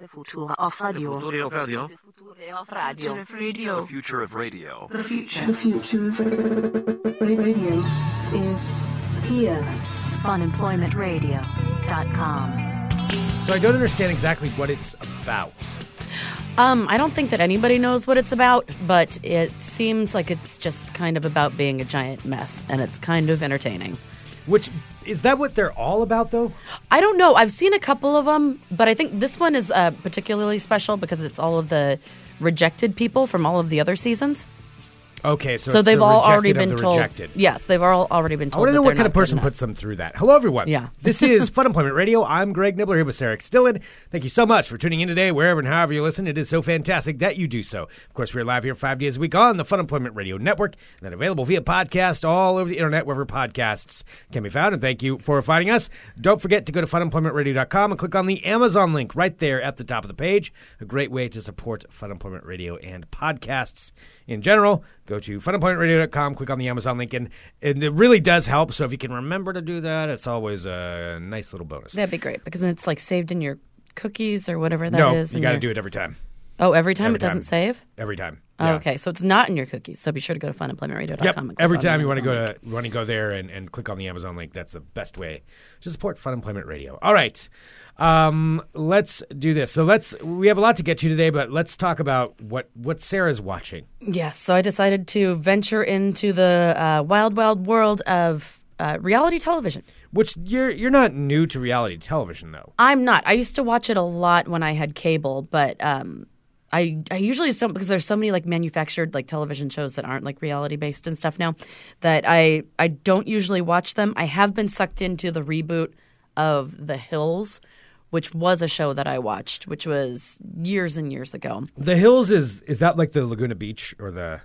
The future of radio. Futuri of radio. The future of radio. The future of radio. The future. The future of radio is here. funemploymentradio.com. So I don't understand exactly what it's about. Um, I don't think that anybody knows what it's about, but it seems like it's just kind of about being a giant mess, and it's kind of entertaining. Which is that what they're all about though? I don't know. I've seen a couple of them, but I think this one is uh, particularly special because it's all of the rejected people from all of the other seasons. Okay, so, So they've the all already been told. Rejected. Yes, they've all already been I told. want to know what kind of person puts them through that. Hello, everyone. Yeah. this is Fun Employment Radio. I'm Greg Nibler here with Eric Stillen. Thank you so much for tuning in today, wherever and however you listen. It is so fantastic that you do so. Of course, we're live here five days a week on the Fun Employment Radio Network, and then available via podcast all over the internet, wherever podcasts can be found. And thank you for finding us. Don't forget to go to funemploymentradio.com and click on the Amazon link right there at the top of the page. A great way to support Fun Employment Radio and podcasts in general. Go to funemploymentradio.com, click on the Amazon link, and, and it really does help. So if you can remember to do that, it's always a nice little bonus. That'd be great because then it's like saved in your cookies or whatever that is. no, you got to do it every time. Oh, every time Every it doesn't save. Every time. Oh, Yeah. okay, so it's not in your cookies. So be sure to go to funemploymentradio.com. Yep. Every time you want to go to want to go there and, and click on the Amazon link, that's the best way to support Fun Employment Radio. All right. Um, let's do this. So let's we have a lot to get to today, but let's talk about what what Sarah's watching. Yes, so I decided to venture into the uh, wild, wild world of uh, reality television. Which you're you're not new to reality television though. I'm not. I used to watch it a lot when I had cable, but um, I I usually just don't because there's so many like manufactured like television shows that aren't like reality based and stuff now that I I don't usually watch them. I have been sucked into the reboot of The Hills, which was a show that I watched, which was years and years ago. The Hills is is that like the Laguna Beach or the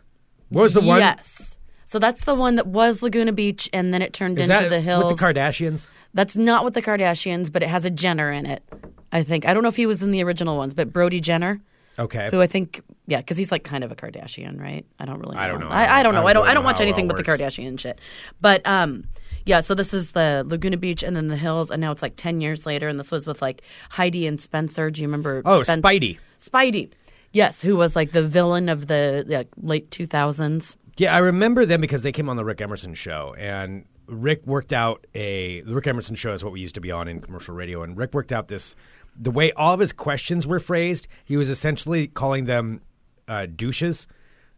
what was the one? Yes. So that's the one that was Laguna Beach, and then it turned Is into the Hills. with the Kardashians? That's not with the Kardashians, but it has a Jenner in it. I think I don't know if he was in the original ones, but Brody Jenner, Okay. who I think, yeah, because he's like kind of a Kardashian, right? I don't really. Know. I don't know. I, I don't know. I don't. I don't know watch how it anything but the. Kardashian shit. But um, yeah. So this is the Laguna Beach, and then the Hills, and now it's like ten years later, and this was with like Heidi and Spencer. Do you remember? Oh, Spen- Spidey. Spidey. Yes, who was like the villain of the like, late two thousands. Yeah, I remember them because they came on the Rick Emerson show, and Rick worked out a the Rick Emerson show is what we used to be on in commercial radio, and Rick worked out this the way all of his questions were phrased. He was essentially calling them uh, douches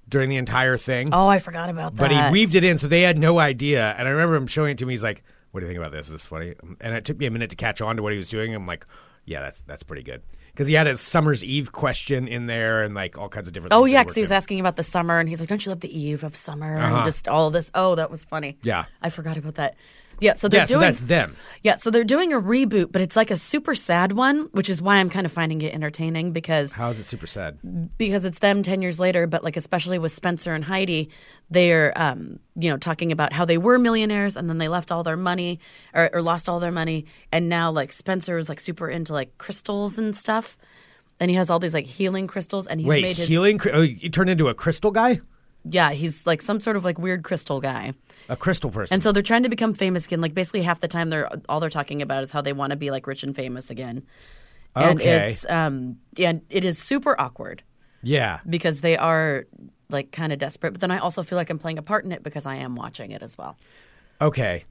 during the entire thing, Oh, I forgot about that. but he weaved it in, so they had no idea. And I remember him showing it to me. He's like, "What do you think about this? Is this funny?" And it took me a minute to catch on to what he was doing. I'm like, "Yeah, that's that's pretty good." Because he had a Summer's Eve question in there and like all kinds of different. Oh yeah, because he was in. asking about the summer, and he's like, "Don't you love the eve of summer?" Uh-huh. And just all this. Oh, that was funny. Yeah. I forgot about that. Yeah, so they're Yeah, so doing. that's them. Yeah, so they're doing a reboot, but it's like a super sad one, which is why I'm kind of finding it entertaining because How is it super sad? because it's them 10 years later but like especially with spencer and heidi they're um, you know talking about how they were millionaires and then they left all their money or, or lost all their money and now like spencer is like super into like crystals and stuff and he has all these like healing crystals and he's Wait, made his healing? Oh, you turned into a crystal guy, yeah he's like some sort of like weird crystal guy a crystal person. and so they're trying to become famous again like basically half the time they're all they're talking about is how they want to be like rich and famous again and Okay. it's um and it is super awkward yeah, because they are like kind of desperate. But then I also feel like I'm playing a part in it because I am watching it as well. okay.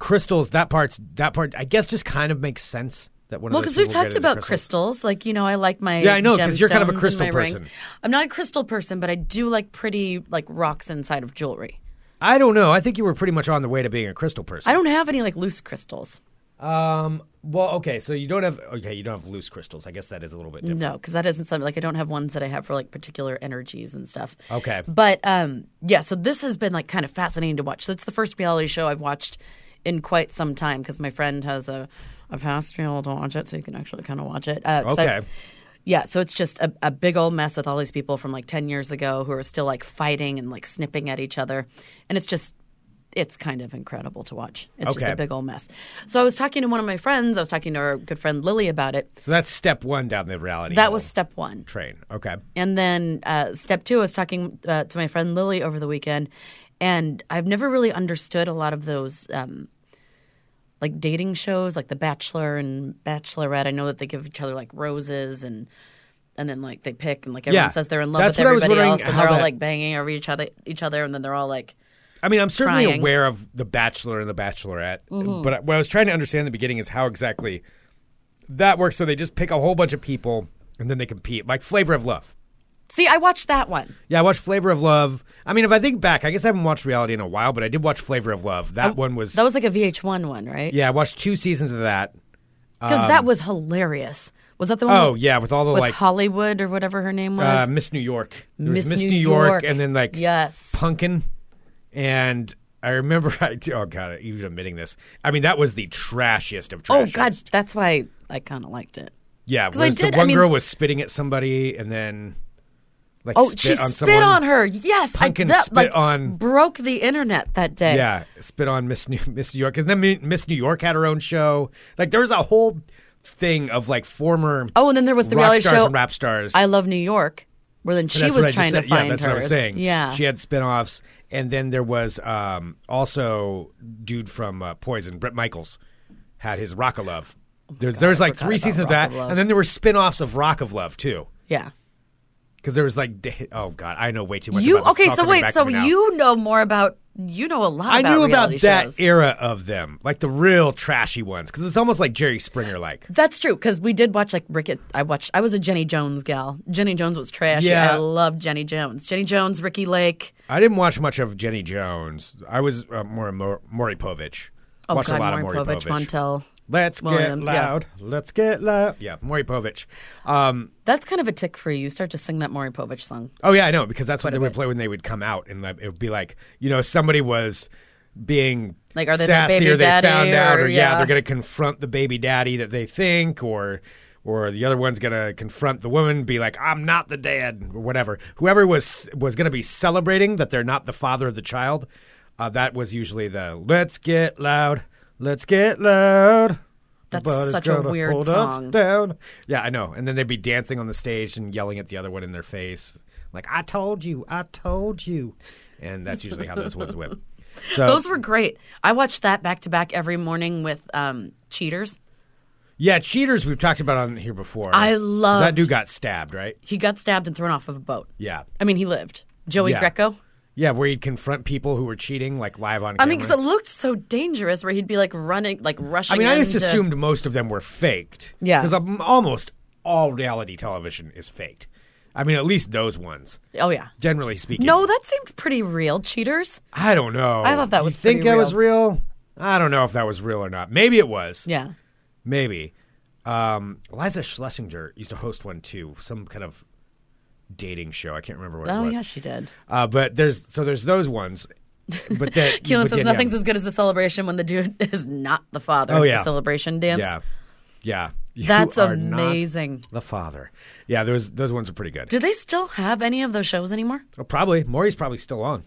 Crystals. That part's that part. I guess just kind of makes sense. That one. Well, because we've talked about crystals. Like you know, I like my Yeah, I know, 'cause you're kind of a crystal my rings. person. I'm not a crystal person, but I do like pretty like rocks inside of jewelry. I don't know. I think you were pretty much on the way to being a crystal person. I don't have any like loose crystals. Um. Well, okay. So you don't have. Okay, you don't have loose crystals. I guess that is a little bit different. No, because that isn't something like I don't have ones that I have for like particular energies and stuff. Okay. But um, yeah, so this has been like kind of fascinating to watch. So it's the first reality show I've watched in quite some time because my friend has a a pass to be able to watch it, so you can actually kind of watch it. Uh, so- Okay. yeah, so it's just a, a big old mess with all these people from like ten years ago who are still like fighting and like snipping at each other, and it's just. It's kind of incredible to watch. It's just a big old mess. So I was talking to one of my friends. I was talking to our good friend Lily about it. So that's step one down the reality. That was step one. train. Okay. And then uh, step two, I was talking uh, to my friend Lily over the weekend, and I've never really understood a lot of those um, like dating shows, like The Bachelor and Bachelorette. I know that they give each other like roses and and then like they pick and like everyone Yeah. says they're in love That's with what I was everybody wondering else and how they're all that- like banging over each other each other and then they're all like I mean, I'm certainly Trying. aware of The Bachelor and The Bachelorette, Mm-hmm. but what I was trying to understand in the beginning is how exactly that works. So they just pick a whole bunch of people and then they compete, like Flavor of Love. See, I watched that one. Yeah, I watched Flavor of Love. I mean, if I think back, I guess I haven't watched reality in a while, but I did watch Flavor of Love. That one was, Oh, That was like a VH1 one, right? yeah, I watched two seasons of that. Because that was hilarious. Was that the one? Um, Oh with, yeah, with all the with like Hollywood or whatever her name uh, was. Miss New York, Miss Miss New New York, York. and then like yes. Punkin, and I remember I oh god, even admitting this. I mean, that was the trashiest of trash. Oh. God, that's why I kind of liked it. Yeah, 'Cause I whereas did- the I one mean- girl was spitting at somebody and then like Oh, spit she on spit someone. on her. Yes, Pumpkin I, that, spit like, on- broke the internet that day. Yeah, spit on Miss New Miss New York, and then Miss New York had her own show. Like there was a whole thing of like former Oh, and then there was the reality show and rap stars. I Love New York, where then she was what I just trying to find yeah, that's hers. what I was saying. Yeah, she had spin-offs, and then there was um, also dude from uh, Poison, Bret Michaels, had his Rock of Love. There's, there's like three seasons of that, of and then there were spin-offs of Rock of Love too. yeah. Because there was like, oh god, I know way too much. You about this. okay? So wait, so to me now. you know more about you know a lot. I about knew about that shows. era of them, like the real trashy ones, because it's almost like Jerry Springer like. That's true because we did watch like Ricky. I watched. I was a Jenny Jones gal. Jenny Jones was trashy. Yeah. I loved Jenny Jones. Jenny Jones, Ricki Lake. I didn't watch much of Jenny Jones. I was uh, more Mor- Maury Povich. Oh Watched God, a lot Maury of Maury Povich, Povich. Montel. Let's get yeah. loud. Let's get loud. Yeah, Maury Povich. Um, That's kind of a tick for you. You start to sing that Maury Povich song. oh yeah, I know because that's what they would play when they would come out, and it would be like you know somebody was being Like, are they the sassy baby or they daddy found out, or- or yeah, yeah. they're going to confront the baby daddy that they think, or or the other one's going to confront the woman, be like, "I'm not the dad," or whatever. Whoever was was going to be celebrating that they're not the father of the child, uh, that was usually the "Let's get loud, let's get loud." That's Nobody's such a gonna weird hold us song. down. Yeah, I know. And then they'd be dancing on the stage and yelling at the other one in their face, like "I told you, I told you," and that's usually how those ones went. So Those were great. I watched that back to back every morning with um, Cheaters. yeah, cheaters. We've talked about on here before. I 'Cause loved- that dude got stabbed, right? He got stabbed and thrown off of a boat. Yeah, I mean, he lived. Joey Yeah. Greco. Yeah, where he'd confront people who were cheating, like live on. I camera. mean, because it looked so dangerous, where he'd be like running, like rushing. I mean, I just into- assumed most of them were faked. Yeah. because almost all reality television is faked. I mean, at least those ones, Oh yeah. generally speaking. No, that seemed pretty real. Cheaters. I don't know. I thought that You was think pretty that was real? I don't know if that was real or not. Maybe it was. Yeah. Maybe. Um, Liza Shlesinger used to host one too, some kind of dating show. I can't remember what it Oh was. yeah, she did. Uh, but there's so there's those ones. But that Keelan but says then, nothing's yeah, as good as the celebration when the dude is not the father. Oh, of yeah. The celebration dance. Yeah, yeah. You That's amazing. the father. Yeah, those those ones are pretty good. Do they still have any of those shows anymore? Oh, probably Maury's probably still on.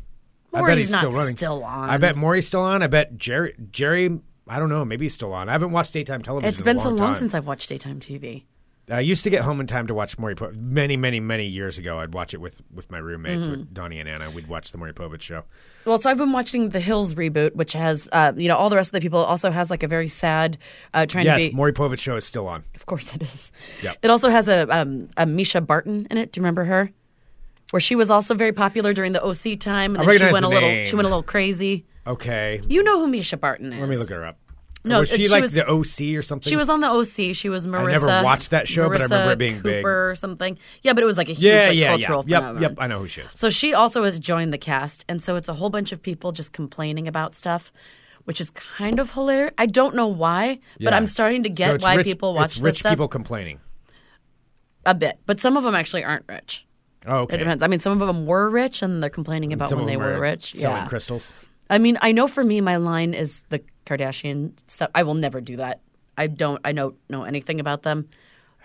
I bet he's not still running. still on. I bet Maury's still on. I bet Jerry Jerry. I don't know. Maybe he's still on. I haven't watched daytime television. It's been a so long long time. since I've watched daytime TV. I used to get home in time to watch Maury po- many, many, many years ago. I'd watch it with, with my roommates, with Donnie and Anna. We'd watch the Maury Povich show. Well, so I've been watching the Hills reboot, which has, uh, you know, all the rest of the people also has like a very sad, uh, trying Yes, to be. Yes, Maury Povich show is still on. Of course, it is. Yep. It also has a um, a Mischa Barton in it. Do you remember her? Where she was also very popular during the OC time, and I then she went a the little. She went a little crazy. Okay, You know who Mischa Barton is? let me look her up. No, was she, she like was- the OC or something? She was on the OC. She was Marissa. I never watched that show, but I remember it being Cooper big. or something. Yeah, but it was like a huge yeah, like, yeah, cultural yeah. Yep, phenomenon. yep. I know who she is. So she also has joined the cast, and so it's a whole bunch of people just complaining about stuff, which is kind of hilarious. I don't know why, but Yeah. I'm starting to So get it's why rich- people watch it's this rich stuff people complaining. a bit. But some of them actually aren't rich. Oh, okay. It depends. I mean, some of them were rich, and they're complaining about Some when of they them were are rich. selling Yeah. crystals. I mean, I know for me, my line is the Kardashian stuff. I will never do that. I don't. I don't know anything about them.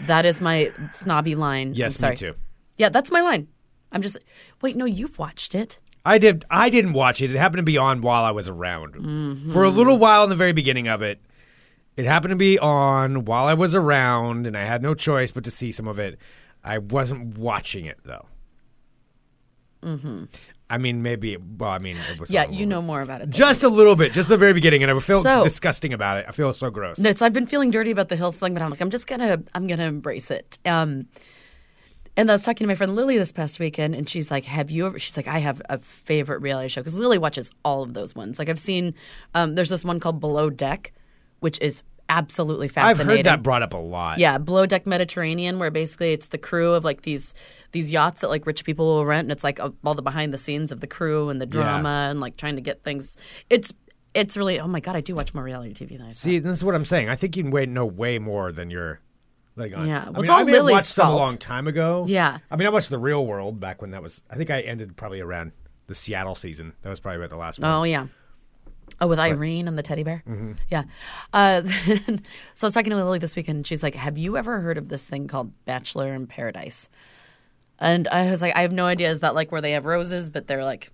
That is my snobby line. Yes, I'm sorry. me too. Yeah, that's my line. I'm just. Wait, no, you've watched it. I did. I didn't watch it. It happened to be on while I was around Mm-hmm. for a little while in the very beginning of it. It happened to be on while I was around, and I had no choice but to see some of it. I wasn't watching it though. Mm-hmm. I mean, maybe. Well, I mean, it was. Yeah, you know more about it. Just a little bit, just the very beginning, and I feel So- disgusting about it. I feel so gross. No, so I've been feeling dirty about the Hills thing, but I'm like, I'm just gonna, I'm gonna embrace it. Um, and I was talking to my friend Lily this past weekend, and she's like, "Have you ever?" She's like, "I have a favorite reality show because Lily watches all of those ones. Like I've seen, um, there's this one called Below Deck, which is absolutely fascinating. I've heard that brought up a lot. Yeah, below deck Mediterranean, where basically it's the crew of like these these yachts that like rich people will rent, and it's like all the behind the scenes of the crew and the drama and like trying to get things. It's it's really oh my god, I do watch more reality TV than I thought. See, this is what I'm saying. I think you can wait know way more than you're. Like, on. Yeah, I well, mean, it's all I Lily's watched them a long time ago. Yeah. I mean, I watched The Real World back when that was. I think I ended probably around the Seattle season. That was probably about the last one. Oh yeah. Oh, with Irene and the teddy bear. Mm-hmm. Yeah. Uh, so I was talking to Lily this weekend, and she's like, "Have you ever heard of this thing called Bachelor in Paradise?" And I was like, "I have no idea. Is that like where they have roses, but they're like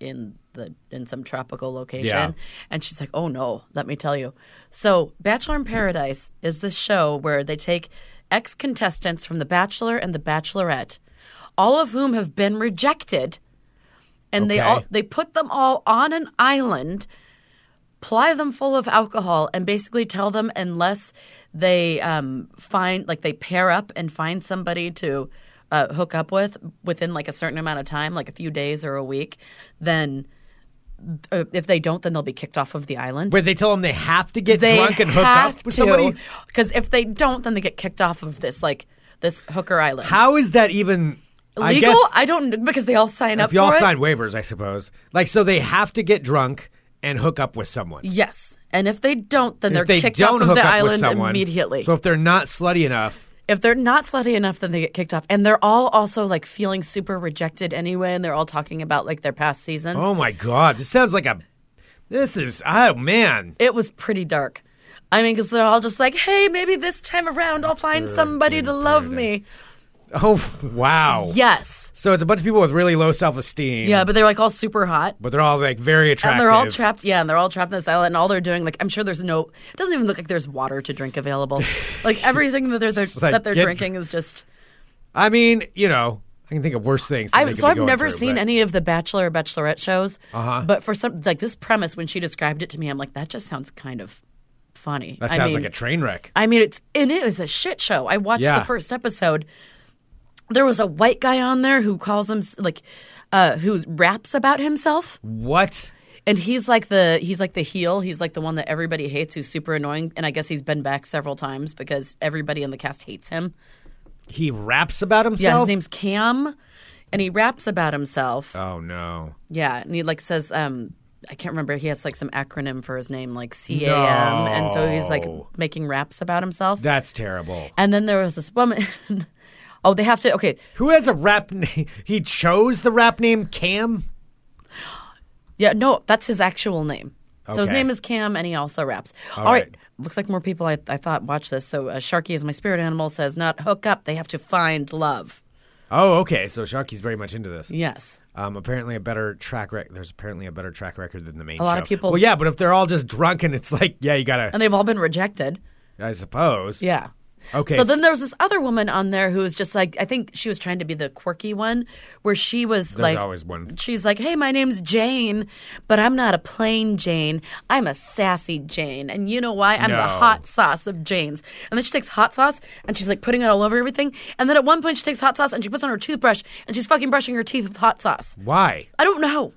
in the in some tropical location?" Yeah. And she's like, "Oh no, let me tell you." So Bachelor in Paradise is this show where they take ex contestants from The Bachelor and The Bachelorette, all of whom have been rejected and they all they put them all on an island ply them full of alcohol and basically tell them unless they um, find like they pair up and find somebody to uh, hook up with within like a certain amount of time like a few days or a week then uh, if they don't then they'll be kicked off of the island. Where they tell them they have to get they drunk and hook up with to, somebody. because if they don't then they get kicked off of this like this hooker island. How is that even I legal guess I don't because they all sign up if y'all it. sign waivers, I suppose. Like, so they have to get drunk and hook up with someone. Yes, and if they don't, then they're they kicked off of the island someone, immediately. So if they're not slutty enough, if they're not slutty enough, then they get kicked off, and they're all also like feeling super rejected anyway, and they're all talking about like their past seasons. oh my god, this sounds like a. This is oh man. It was pretty dark. I mean, because they're all just like, "Hey, maybe this time around I'll find somebody to love me." Oh wow. Yes, So it's a bunch of people with really low self esteem. yeah, but they're like all super hot. but they're all like very attractive. And they're all trapped, yeah, and they're all trapped in this island, and all they're doing, like, I'm sure there's no, it doesn't even look like there's water to drink available. like, everything that they're, they're like, that they're get- drinking is just, I mean, you know, I can think of worse things. I, so I've never through, seen but- any of the Bachelor or Bachelorette shows. Uh-huh. But for some like this premise, when she described it to me, I'm like, that just sounds kind of funny. That I sounds mean, like a train wreck. I mean, it's and it was a shit show. I watched Yeah. the first episode. There was a white guy on there who calls him like, uh, who raps about himself, What? and he's like the he's like the heel. He's like the one that everybody hates, who's super annoying. And I guess he's been back several times because everybody in the cast hates him. He raps about himself. Yeah, his name's Cam, and he raps about himself. Oh no. Yeah, and he like says, um, I can't remember. He has like some acronym for his name, like C A M, and so he's like making raps about himself. That's terrible. and then there was this woman. oh, they have to. Okay, Who has a rap name? He chose the rap name Cam? yeah, no, that's his actual name. Okay. So his name is Cam, and he also raps. All All right. right. looks like more people I, I thought watch this. So uh, Sharky is my spirit animal. Says not hook up. They have to find love. Oh, okay. So Sharky's very much into this. Yes. Um, apparently a better track record. There's apparently a better track record than the main A lot show. of people- Well, yeah, but if they're all just drunk and it's like, yeah, you gotta. And they've all been rejected. I suppose. Yeah. Okay. So then there was this other woman on there who was just like, I think she was trying to be the quirky one, where she was There's like, always one. She's like, hey, my name's Jane, but I'm not a plain Jane. I'm a sassy Jane. And you know why? I'm the hot sauce of Janes. And then she takes hot sauce and she's like putting it all over everything. And then at one point she takes hot sauce and she puts on her toothbrush and she's fucking brushing her teeth with hot sauce. Why? I don't know.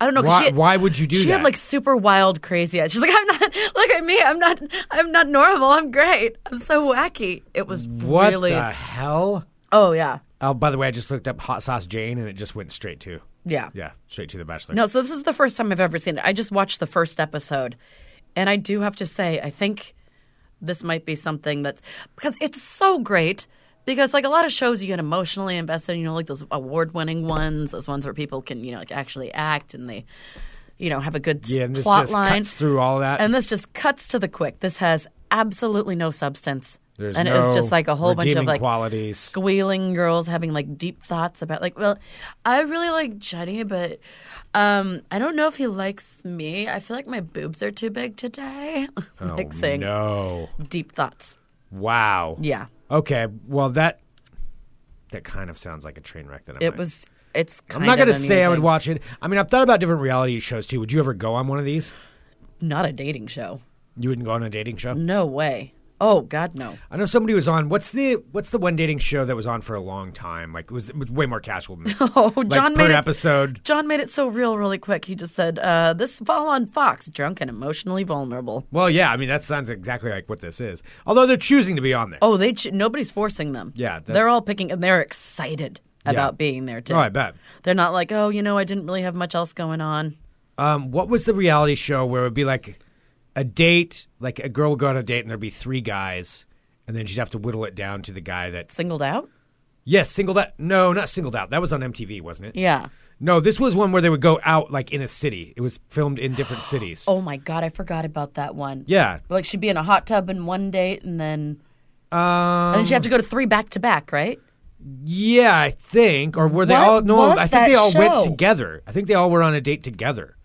I don't know. Why- had- why would you do that? She had like super wild, crazy eyes. She's like, I'm not. Look at me. I'm not. I'm not normal. I'm great. I'm so wacky. It was What really. the hell? Oh yeah, Oh, by the way, I just looked up Hot Sauce Jane and it just went straight to. yeah, Yeah, straight to The Bachelor. No, so this is the first time I've ever seen it. I just watched the first episode, and I do have to say, I think this might be something that's because it's so great. Because like a lot of shows, you get emotionally invested. In, you know, like those award-winning ones, those ones where people can, you know, like actually act and they, you know, have a good Yeah, and this plot just line. cuts through all that. And this just cuts to the quick. This has absolutely no substance. There's and no it's just like a whole bunch of like qualities. squealing girls having like deep thoughts about like, well, I really like Jenny, but um, I don't know if he likes me. I feel like my boobs are too big today. like oh, saying no. deep thoughts. Wow. Yeah. Okay. Well, that that kind of sounds like a train wreck. That I'm It not- was it's. Kind I'm not gonna say I would watch it. I mean, I've thought about different reality shows too. Would you ever go on one of these? Not a dating show. You wouldn't go on a dating show. No way. Oh God, no. I know somebody was on. What's the What's the one dating show that was on for a long time? Like it was, it was way more casual than this. Oh, Like, John made it. episode. John made it so real, really quick. He just said, uh, "This fall on Fox, drunk and emotionally vulnerable." Well, yeah. I mean, that sounds exactly like what this is. Although they're choosing to be on there. Oh, they ch- nobody's forcing them. Yeah, they're all picking, and they're excited about being there too. Oh, I bet. They're not like, oh, you know, I didn't really have much else going on. Um, what was the reality show where it would be like a date? Like a girl would go on a date and there'd be three guys, and then she'd have to whittle it down to the guy that. Singled out? Yes, singled out. No, not singled out. That was on MTV, wasn't it? Yeah. No, this was one where they would go out like in a city. It was filmed in different cities. Oh my God, I forgot about that one. Yeah. Like she'd be in a hot tub in one date, and then Um, and then she'd have to go to three back to back, right? yeah, I think. Or were they What all? No, was I think that they all show? went together. I think they all were on a date together.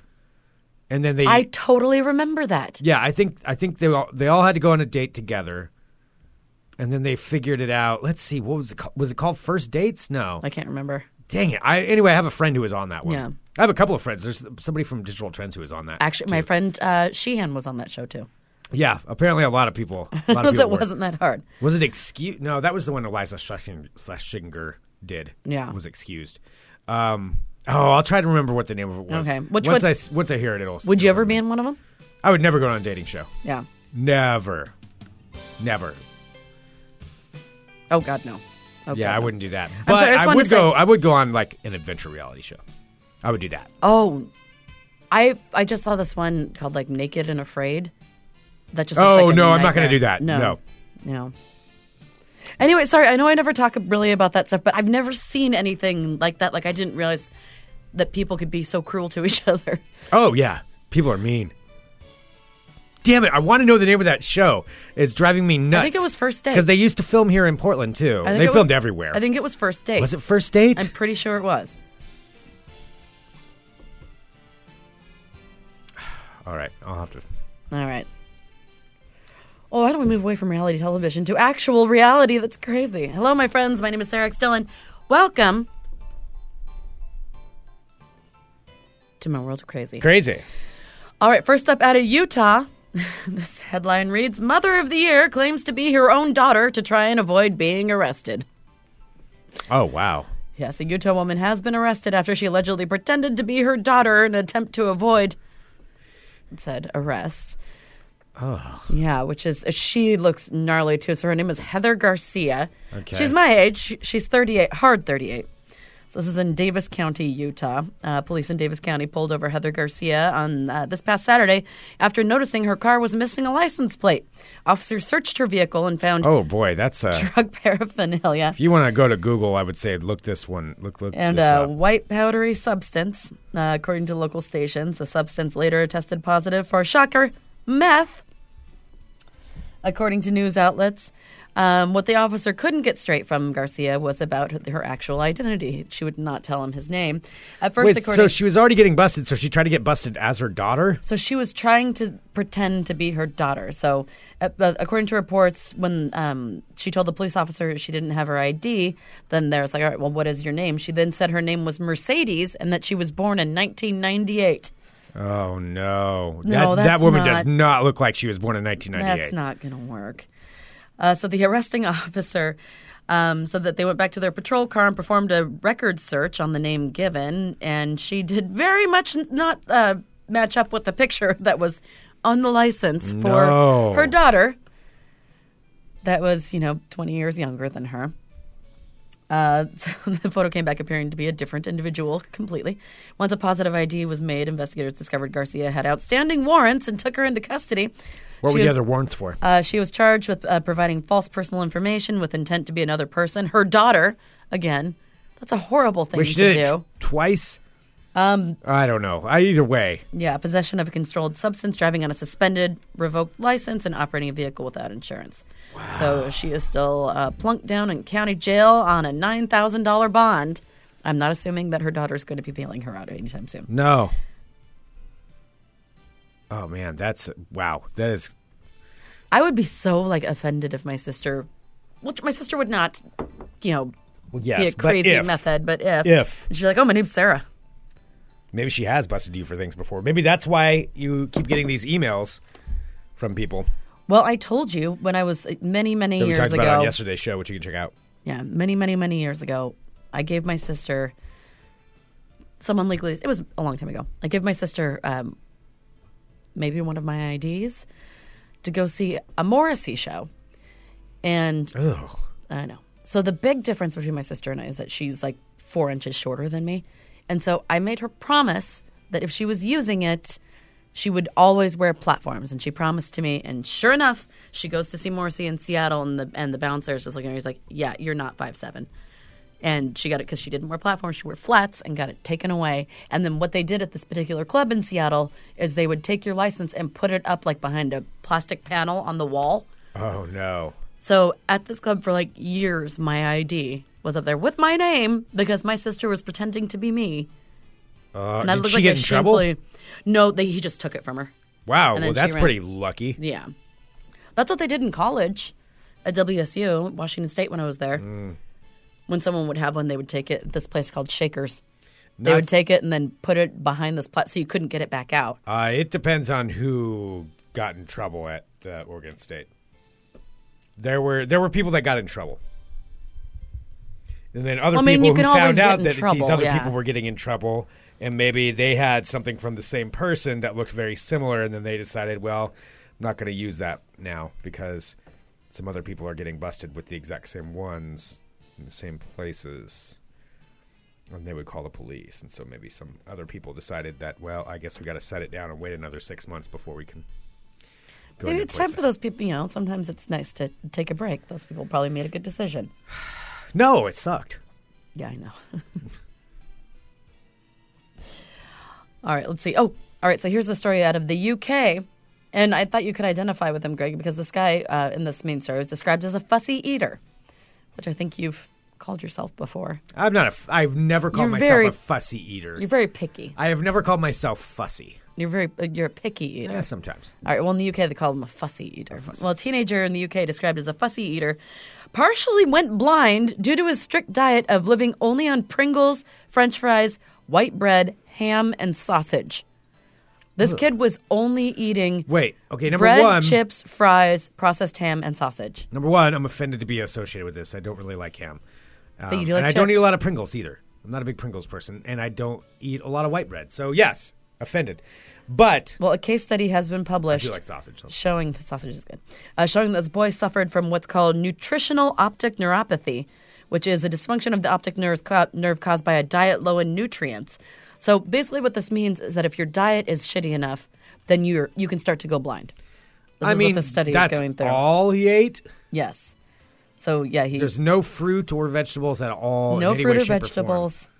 And then they. I totally remember that. yeah, I think I think they all they all had to go on a date together. And then they figured it out. Let's see, what was it called? Was it called First Dates? No. I can't remember. Dang it. I anyway, I have a friend who was on that one. Yeah. I have a couple of friends. There's somebody from Digital Trends who was on that. Actually, my too. friend uh, Sheehan was on that show too. Yeah, apparently a lot of people. A lot of Because people it were. wasn't that hard. Was it excuse? No, that was the one Iliza Shlesinger did. Yeah. was excused. Um, oh, I'll try to remember what the name of it was. Okay. Which once one- I s- once I hear it, it'll. Would you ever be in one of them? I would never go on a dating show. Yeah. Never, never. Oh God, no. Oh, yeah, God, I no. wouldn't do that. But sorry, I just I, wanted would to say- go. I would go on like an adventure reality show. I would do that. Oh, I I just saw this one called like Naked and Afraid. That just Oh, like a no, I'm not gonna nightmare. do that. No, No. no. Anyway, sorry. I know I never talk really about that stuff, but I've never seen anything like that. Like I didn't realize that people could be so cruel to each other. Oh yeah, people are mean. Damn it! I want to know the name of that show. It's driving me nuts. I think it was First Date. because they used to film here in Portland too. They it was- filmed everywhere. I think it was First Date. was it First Date? I'm pretty sure it was. All right, I'll have to. All right. Oh, why don't we move away from reality television to actual reality? That's crazy. Hello, my friends. My name is Sarah X. Dylan. Welcome to my world of crazy. Crazy. All right, first up out of Utah. this headline reads Mother of the Year claims to be her own daughter to try and avoid being arrested. Oh wow. Yes, a Utah woman has been arrested after she allegedly pretended to be her daughter in an attempt to avoid, it said, arrest. Oh. Yeah, which is, she looks gnarly too. So her name is Heather Garcia. Okay. She's my age. She's 38, hard 38. So this is in Davis County, Utah. Uh, police in Davis County pulled over Heather Garcia on uh, this past Saturday after noticing her car was missing a license plate. Officers searched her vehicle and found Oh boy, that's a drug paraphernalia If you want to go to Google, I would say look this one. Look, look and a up. white powdery substance. Uh, according to local stations, the substance later tested positive for shocker meth. According to news outlets, um, what the officer couldn't get straight from Garcia was about her, her actual identity. She would not tell him his name. At first, Wait, so she was already getting busted. So she tried to get busted as her daughter. so she was trying to pretend to be her daughter. So, uh, uh, according to reports, when um, she told the police officer she didn't have her ID, then there was like, all right, well, what is your name? She then said her name was Mercedes and that she was born in 1998. Oh no, No, that that woman not- does not look like she was born in 1998. That's not going to work. Uh, so the arresting officer um, said that they went back to their patrol car and performed a record search on the name given, and she did very much not uh, match up with the picture that was on the license for No. her daughter. That was, you know, 20 years younger than her. Uh, so the photo came back appearing to be a different individual completely. Once a positive ID was made, investigators discovered Garcia had outstanding warrants and took her into custody. What She were the was- other warrants for? uh, she was charged with uh, providing false personal information with intent to be another person. Her daughter, again, that's a horrible thing Wait, she to did do. t- twice. Um, I don't know. I, either way, yeah, possession of a controlled substance, driving on a suspended, revoked license, and operating a vehicle without insurance. So she is still uh, plunked down in county jail on a nine thousand dollar bond. I'm not assuming that her daughter is going to be bailing her out anytime soon. no. Oh man, that's wow. That is I would be so like offended if my sister, which my sister would not, you know, Well, yes, be a but crazy if- method, but if if. and she's like, oh, my name's Sarah. Maybe she has busted you for things before. Maybe that's why you keep getting these emails from people Well, I told you when I was many, many years talked ago. about on yesterday's show, which you can check out. yeah, many, many, many years ago, I gave my sister someone legally. It was a long time ago. I gave my sister um, maybe one of my IDs to go see a Morrissey show, and Ugh. I know. So the big difference between my sister and I is that she's like four inches shorter than me, and so I made her promise that if she was using it. She would always wear platforms, and she promised to me. And sure enough, she goes to see Morrissey in Seattle, and the and the bouncer is just looking at her. He's like, "Yeah, you're not five seven and she got it because she didn't wear platforms. She wore flats and got it taken away. And then what they did at this particular club in Seattle is they would take your license and put it up like behind a plastic panel on the wall. Oh no. So at this club for like years, my ID was up there with my name because my sister was pretending to be me. Uh, And I did she like get in trouble? No, they, he just took it from her. Wow. Well, that's pretty lucky. Yeah. That's what they did in college at WSU, Washington State, when I was there. Mm. When someone would have one, they would take it this place called Shakers. They would take it and then put it behind this plat so you couldn't get it back out. Uh, it depends on who got in trouble at uh, Oregon State. There were there were people that got in trouble, and then other I mean, people who found out that trouble, these other yeah. people were getting in trouble, and maybe they had something from the same person that looked very similar, and then they decided, well, I'm not going to use that now because some other people are getting busted with the exact same ones in the same places. And they would call the police, and so maybe some other people decided that, well, I guess we got to set it down and wait another six months before we can. Go Maybe it's time for those people, you know, sometimes it's nice to take a break. Those people probably made a good decision. No, it sucked. Yeah, I know. all right, let's see. Oh, all right. So here's the story out of the UK. And I thought you could identify with him, Greg, because this guy uh, in this main story is described as a fussy eater, which I think you've called yourself before. I'm not a. F- I've never called You're myself very- a fussy eater. You're very picky. I have never called myself fussy. You're very uh, you're a picky eater. Yeah, sometimes. All right. Well, in the UK, they call him a fussy eater. Well, a teenager in the UK described as a fussy eater partially went blind due to his strict diet of living only on Pringles, French fries, white bread, ham, and sausage. This kid was only eating Wait. Okay. Number bread, one. chips, fries, processed ham, and sausage. Number one. I'm offended to be associated with this. I don't really like ham. Um, you do like and I don't chips? eat a lot of Pringles either. I'm not a big Pringles person, and I don't eat a lot of white bread. So yes, offended. But Well, a case study has been I published do like sausage. so- showing that sausage is good, uh, showing that this boy suffered from what's called nutritional optic neuropathy, which is a dysfunction of the optic nerves ca- nerve caused by a diet low in nutrients. So basically, what this means is that if your diet is shitty enough, then you're you can start to go blind. This I is mean, what the study that's is going through. all he ate. Yes. So yeah, he There's no fruit or vegetables at all. no in any fruit way, or shape, form.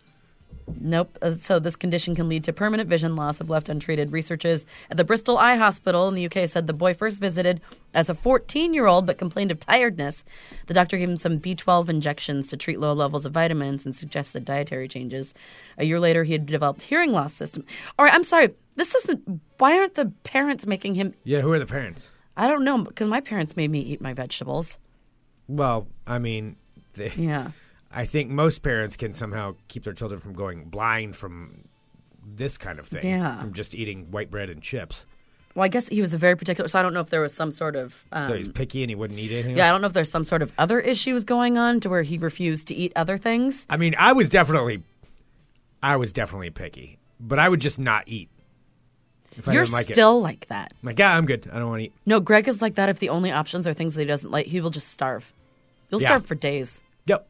Nope. Uh, So this condition can lead to permanent vision loss if left untreated. Researchers at the Bristol Eye Hospital in the UK said the boy first visited as a 14-year-old but complained of tiredness. The doctor gave him some B12 injections to treat low levels of vitamins and suggested dietary changes. A year later, he had developed hearing loss system. All right, I'm sorry. This isn't. Why aren't the parents making him? Yeah. Who are the parents? I don't know because my parents made me eat my vegetables. Well, I mean, they, Yeah. I think most parents can somehow keep their children from going blind from this kind of thing. Yeah. From just eating white bread and chips. Well, I guess he was a very particular. So I don't know if there was some sort of. Um, So he's picky and he wouldn't eat anything. Yeah, I don't know if there's some sort of other issues going on to where he refused to eat other things. I mean, I was definitely, I was definitely picky, but I would just not eat. If You're didn't like it. still like that. I'm like, yeah, I'm good. I don't want to eat. No, Greg is like that. If the only options are things that he doesn't like, he will just starve. You'll Yeah. starve for days. Yep.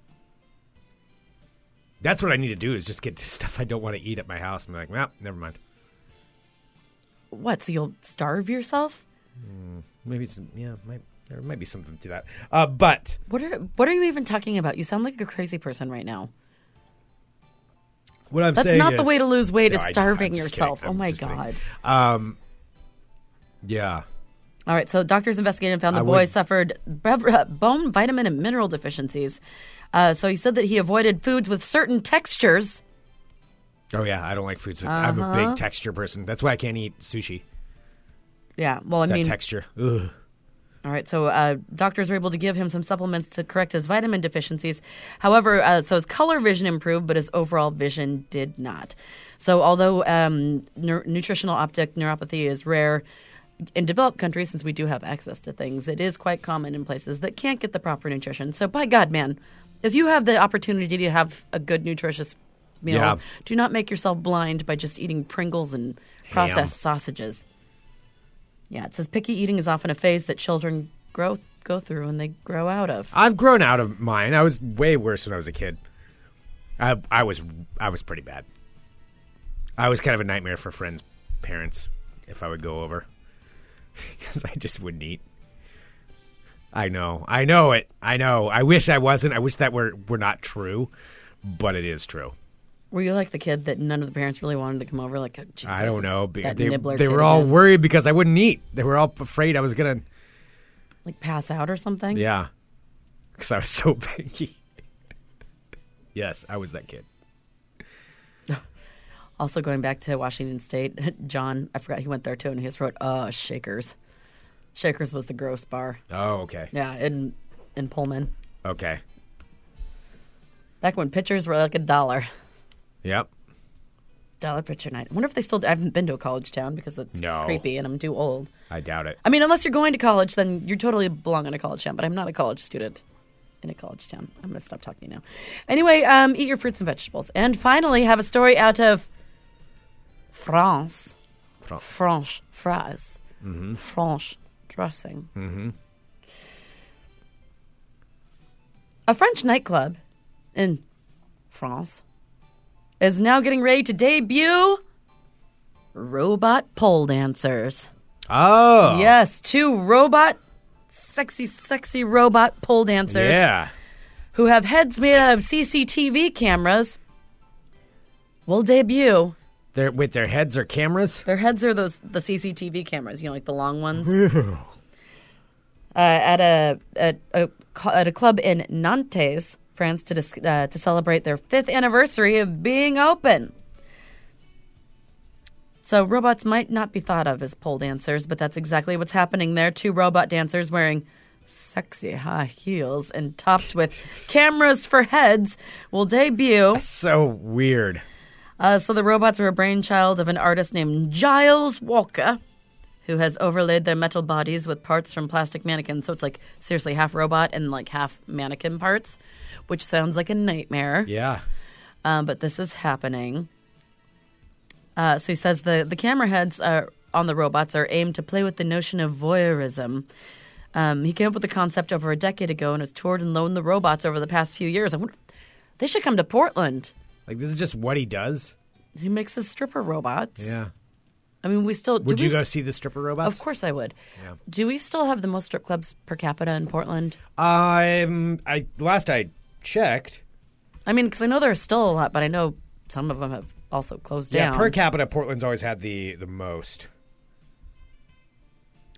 That's what I need to do is just get stuff I don't want to eat at my house and be like, well, never mind. What? So you'll starve yourself? Maybe it's yeah, might, there might be something to that. Uh, but What are What are you even talking about? You sound like a crazy person right now. what I'm That's not the way to lose weight. No, is I- starving yourself. Oh my god. Um, yeah. All right, so doctors investigated and found the I boy would- suffered bone, vitamin, and mineral deficiencies. Uh, so he said that he avoided foods with certain textures. Oh yeah, I don't like foods. I'm a Uh-huh. big texture person. That's why I can't eat sushi. Yeah, well, I That mean, texture. Ugh. All right, so uh, doctors were able to give him some supplements to correct his vitamin deficiencies. However, uh, so his color vision improved, but his overall vision did not. So, although um, neur- nutritional optic neuropathy is rare in developed countries, since we do have access to things, it is quite common in places that can't get the proper nutrition. So, by God, man, if you have the opportunity to have a good nutritious meal, Yeah. do not make yourself blind by just eating Pringles and processed sausages. Yeah, it says picky eating is often a phase that children grow go through and they grow out of. I've grown out of mine. I was way worse when I was a kid. I I was I was pretty bad. I was kind of a nightmare for friends' parents if I would go over because I just wouldn't eat. I know, I know it. I know. I wish I wasn't. I wish that were were not true, but it is true. Were you like the kid that none of the parents really wanted to come over? Like, Jesus, I don't know. That They, nibbler they were all again. worried because I wouldn't eat. They were all afraid I was gonna. like pass out or something. Yeah, because I was so picky. yes, I was that kid. Also, going back to Washington State, John, I forgot he went there too, and he just wrote, "Uh, Shakers." Shakers was the gross bar. Oh, okay. Yeah, in in Pullman. Okay. Back when pitchers were like a dollar, Yep. dollar pitcher night. I wonder if they still. I haven't been to a college town because it's No. creepy and I'm too old. I doubt it. I mean, unless you're going to college, then you totally belong in a college town. But I'm not a college student in a college town. I'm going to stop talking now. Anyway, um, eat your fruits and vegetables. And finally, have a story out of France. France. French fries. Mm-hmm. Dressing. Mm-hmm. A French nightclub in France is now getting ready to debut robot pole dancers. Oh. Yes, two robot, sexy, sexy robot pole dancers Yeah. who have heads made out of CCTV cameras will debut. They're with their heads are cameras. Their heads are those the CCTV cameras, you know, like the long ones. uh, at a at a at a club in Nantes, France, to dis- uh, to celebrate their fifth anniversary of being open. So robots might not be thought of as pole dancers, but that's exactly what's happening there. Two robot dancers wearing sexy high heels and topped with cameras for heads will debut. So weird. Uh, so the robots were a brainchild of an artist named Giles Walker, who has overlaid their metal bodies with parts from plastic mannequins. So it's like seriously half robot and like half mannequin parts, which sounds like a nightmare. Yeah. Um, but this is happening. Uh, so he says the the camera heads are, on the robots are aimed to play with the notion of voyeurism. Um, he came up with the concept over a decade ago and has toured and loaned the robots over the past few years. I wonder, they should come to Portland. Like this is just what he does. He makes his stripper robots. Yeah. I mean, we still. Would do you go see the stripper robots? Of course, I would. Yeah. Do we still have the most strip clubs per capita in Portland? Um, I last I checked. I mean, because I know there's still a lot, but I know some of them have also closed Yeah, down. Yeah, per capita, Portland's always had the the most.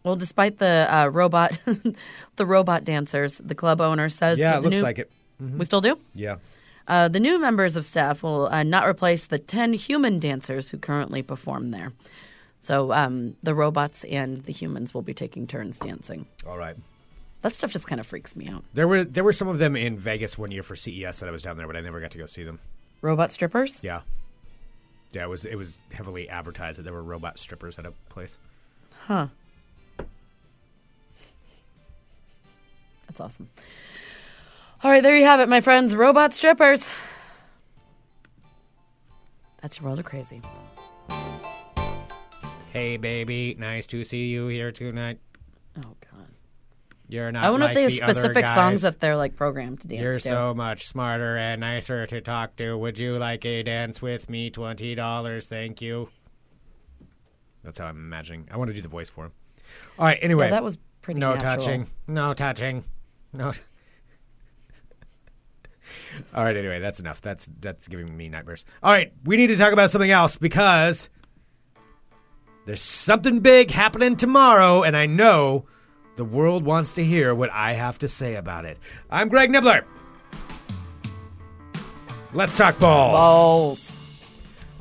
well, despite the uh, robot, the robot dancers, the club owner says Yeah, it looks new, like it. We still do. Yeah. Uh, the new members of staff will uh, not replace the 10 human dancers who currently perform there. So um, the robots and the humans will be taking turns dancing. All right. That stuff just kind of freaks me out. There were there were some of them in Vegas one year for CES that I was down there, but I never got to go see them. Robot strippers? Yeah. Yeah, it was it was heavily advertised that there were robot strippers at a place. Huh. That's awesome. All right, there you have it, my friends. Robot strippers. That's your world of crazy. Hey, baby, nice to see you here tonight. Oh God. You're not. I wonder like if they have the other specific songs that they're like programmed to dance You're to. so much smarter and nicer to talk to. Would you like a dance with me? Twenty dollars, thank you. That's how I'm imagining. I want to do the voice for him. All right. Anyway, Yeah, that was pretty no natural. touching. No touching. No. All right. Anyway, that's enough. That's that's giving me nightmares. All right, we need to talk about something else because there's something big happening tomorrow, and I know the world wants to hear what I have to say about it. I'm Greg Nibler. Let's talk balls. Balls.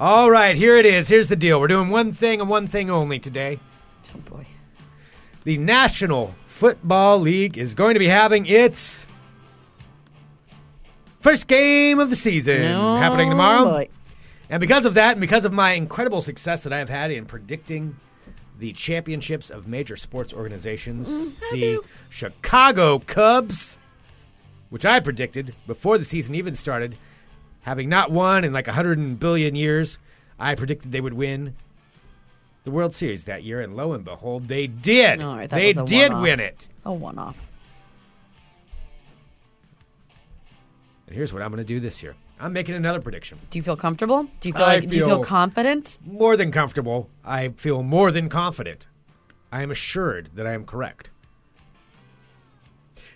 All right, here it is. Here's the deal. We're doing one thing and one thing only today. Oh boy. the National Football League is going to be having its first game of the season Oh, happening tomorrow. boy. And because of that, and because of my incredible success that I have had in predicting the championships of major sports organizations, mm, see Chicago Cubs, which I predicted before the season even started, having not won in like a hundred billion years, I predicted they would win the World Series that year, and lo and behold, they did. Oh, right, that they did one-off. win it. A one And here's what I'm going to do this year. I'm making another prediction. Do you feel comfortable? Do you feel like do you feel feel- confident? more than comfortable. I feel more than confident. I am assured that I am correct.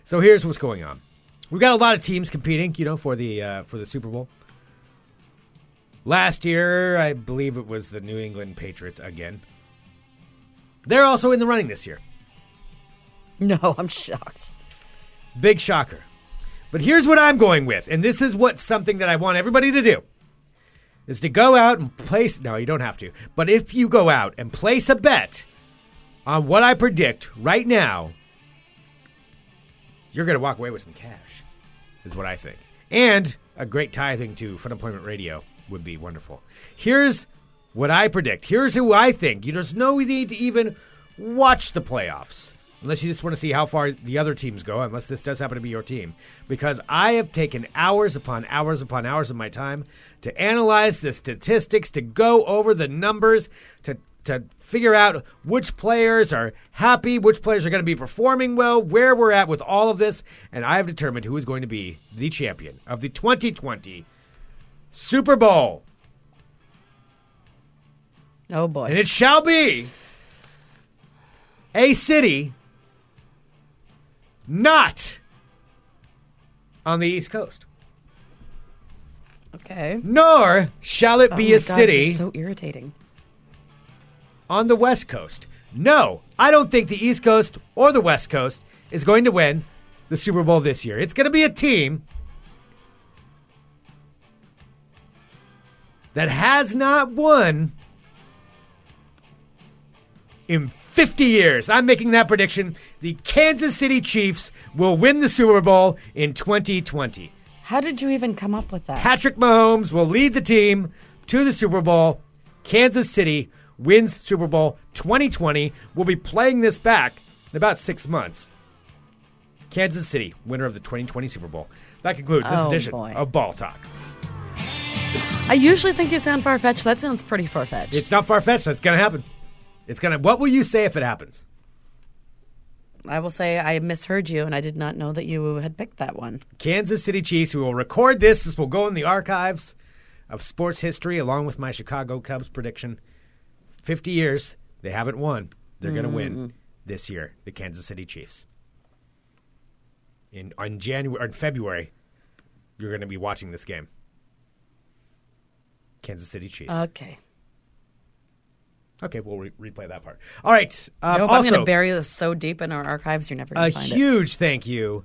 So here's what's going on. We've got a lot of teams competing, you know, for the uh, for the Super Bowl. Last year, I believe it was the New England Patriots again. They're also in the running this year. No, I'm shocked. Big shocker. But here's what I'm going with, and this is what something that I want everybody to do is to go out and place no, you don't have to. But if you go out and place a bet on what I predict right now, you're going to walk away with some cash. Is what I think. And a great tithing to Fun Employment Radio would be wonderful. Here's what I predict. Here's who I think. You there's no need to even watch the playoffs. Unless you just want to see how far the other teams go, unless this does happen to be your team. Because I have taken hours upon hours upon hours of my time to analyze the statistics, to go over the numbers, to to figure out which players are happy, which players are going to be performing well, where we're at with all of this, and I have determined who is going to be the champion of the 2020 Super Bowl. Oh boy. And it shall be a city not on the East Coast. okay. Nor shall it oh be oh a God, city so irritating. on the West Coast. No, I don't think the East Coast or the West Coast is going to win the Super Bowl this year. It's going to be a team that has not won in 50 years. I'm making that prediction. The Kansas City Chiefs will win the Super Bowl in 2020. How did you even come up with that? Patrick Mahomes will lead the team to the Super Bowl. Kansas City wins Super Bowl 2020. We'll be playing this back in about six months. Kansas City, winner of the 2020 Super Bowl. That concludes this Oh, edition boy. of Ball Talk. I usually think you sound far fetched. That sounds pretty far fetched. It's not far fetched. That's going to happen. It's going to. What will you say if it happens? I will say I misheard you, and I did not know that you had picked that one. Kansas City Chiefs. We will record this. This will go in the archives of sports history along with my Chicago Cubs prediction. 50 years, they haven't won. They're going to win mm. this year, the Kansas City Chiefs. In on January or in February, you're going to be watching this game. Kansas City Chiefs. Okay. Okay, we'll re- replay that part. All right. Um, nope, I'm going to bury this so deep in our archives, you're never going to find it. A huge thank you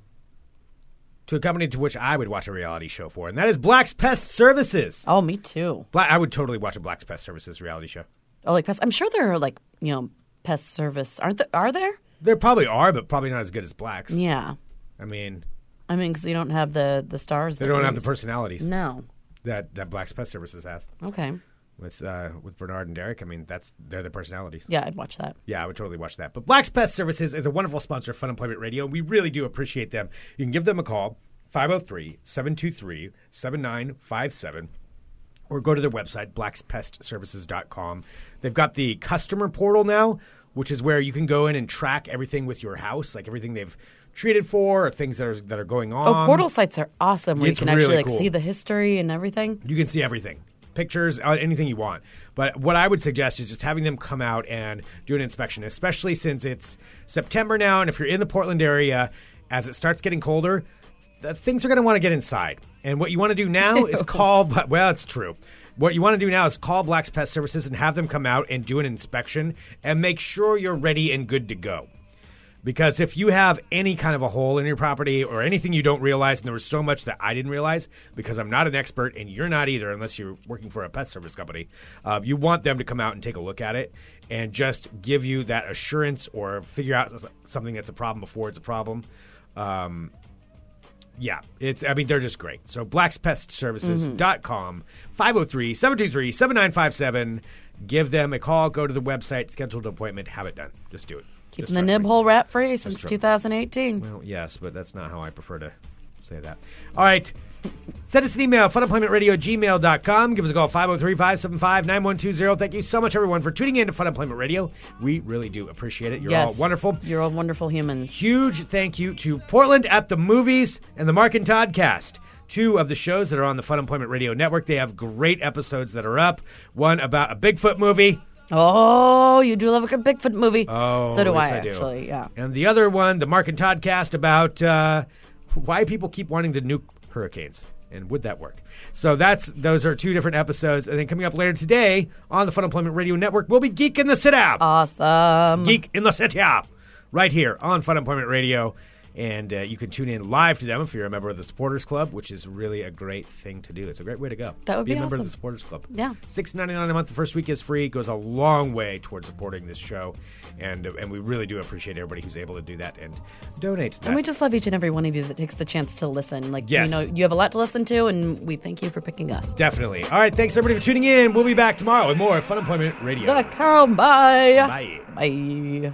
to a company to which I would watch a reality show for, and that is Black's Pest Services. Oh, me too. Black, I would totally watch a Black's Pest Services reality show. Oh, like pest. I'm sure there are like you know pest service. Aren't there? Are there? There probably are, but probably not as good as Black's. Yeah. I mean, I mean, because you don't have the the stars. they that don't have the personalities No. that that Black's Pest Services has Okay. With uh, with Bernard and Derek. I mean, that's they're the personalities. Yeah, I'd watch that. Yeah, I would totally watch that. But Black's Pest Services is a wonderful sponsor of Fun Employment Radio, and we really do appreciate them. You can give them a call, 503 723 7957, or go to their website, blackspestservices.com. They've got the customer portal now, which is where you can go in and track everything with your house, like everything they've treated for or things that are, that are going on. Oh, portal sites are awesome where you it's can actually really like cool. see the history and everything. You can see everything. Pictures, uh, anything you want. But what I would suggest is just having them come out and do an inspection, especially since it's September now. And if you're in the Portland area, as it starts getting colder, the things are going to want to get inside. And what you want to do now is call, well, it's true. What you want to do now is call Black's Pest Services and have them come out and do an inspection and make sure you're ready and good to go. Because if you have any kind of a hole in your property or anything you don't realize, and there was so much that I didn't realize because I'm not an expert and you're not either, unless you're working for a pet service company, uh, you want them to come out and take a look at it and just give you that assurance or figure out something that's a problem before it's a problem. Um, yeah, it's. I mean, they're just great. So blackspestservices.com, 503-723-7957. Give them a call. Go to the website, schedule an appointment, have it done. Just do it. Keeping the nib hole rat free since true. 2018. Well, yes, but that's not how I prefer to say that. All right. Send us an email, funemploymentradio at gmail.com. Give us a call, 503 575 9120. Thank you so much, everyone, for tuning in to Fun Employment Radio. We really do appreciate it. You're yes. all wonderful. You're all wonderful humans. Huge thank you to Portland at the Movies and the Mark and Todd cast. Two of the shows that are on the Fun Employment Radio Network. They have great episodes that are up. One about a Bigfoot movie. Oh, you do love a good Bigfoot movie. Oh, so do yes, I, do. actually. Yeah. And the other one, the Mark and Todd cast about uh, why people keep wanting to nuke hurricanes and would that work? So that's those are two different episodes. And then coming up later today on the Fun Employment Radio Network we'll be Geek in the Sit Out. Awesome. Geek in the City Up, right here on Fun Employment Radio. And uh, you can tune in live to them if you're a member of the Supporters Club, which is really a great thing to do. It's a great way to go. That would be be a member of the Supporters Club. Yeah. six ninety nine a month. The first week is free. It goes a long way towards supporting this show, and uh, and we really do appreciate everybody who's able to do that and donate. That. And we just love each and every one of you that takes the chance to listen. Like, Yes. you know, you have a lot to listen to, and we thank you for picking us. definitely. All right, thanks everybody for tuning in. We'll be back tomorrow with more Fun Employment Radio. Dot com. Bye. Bye. Bye.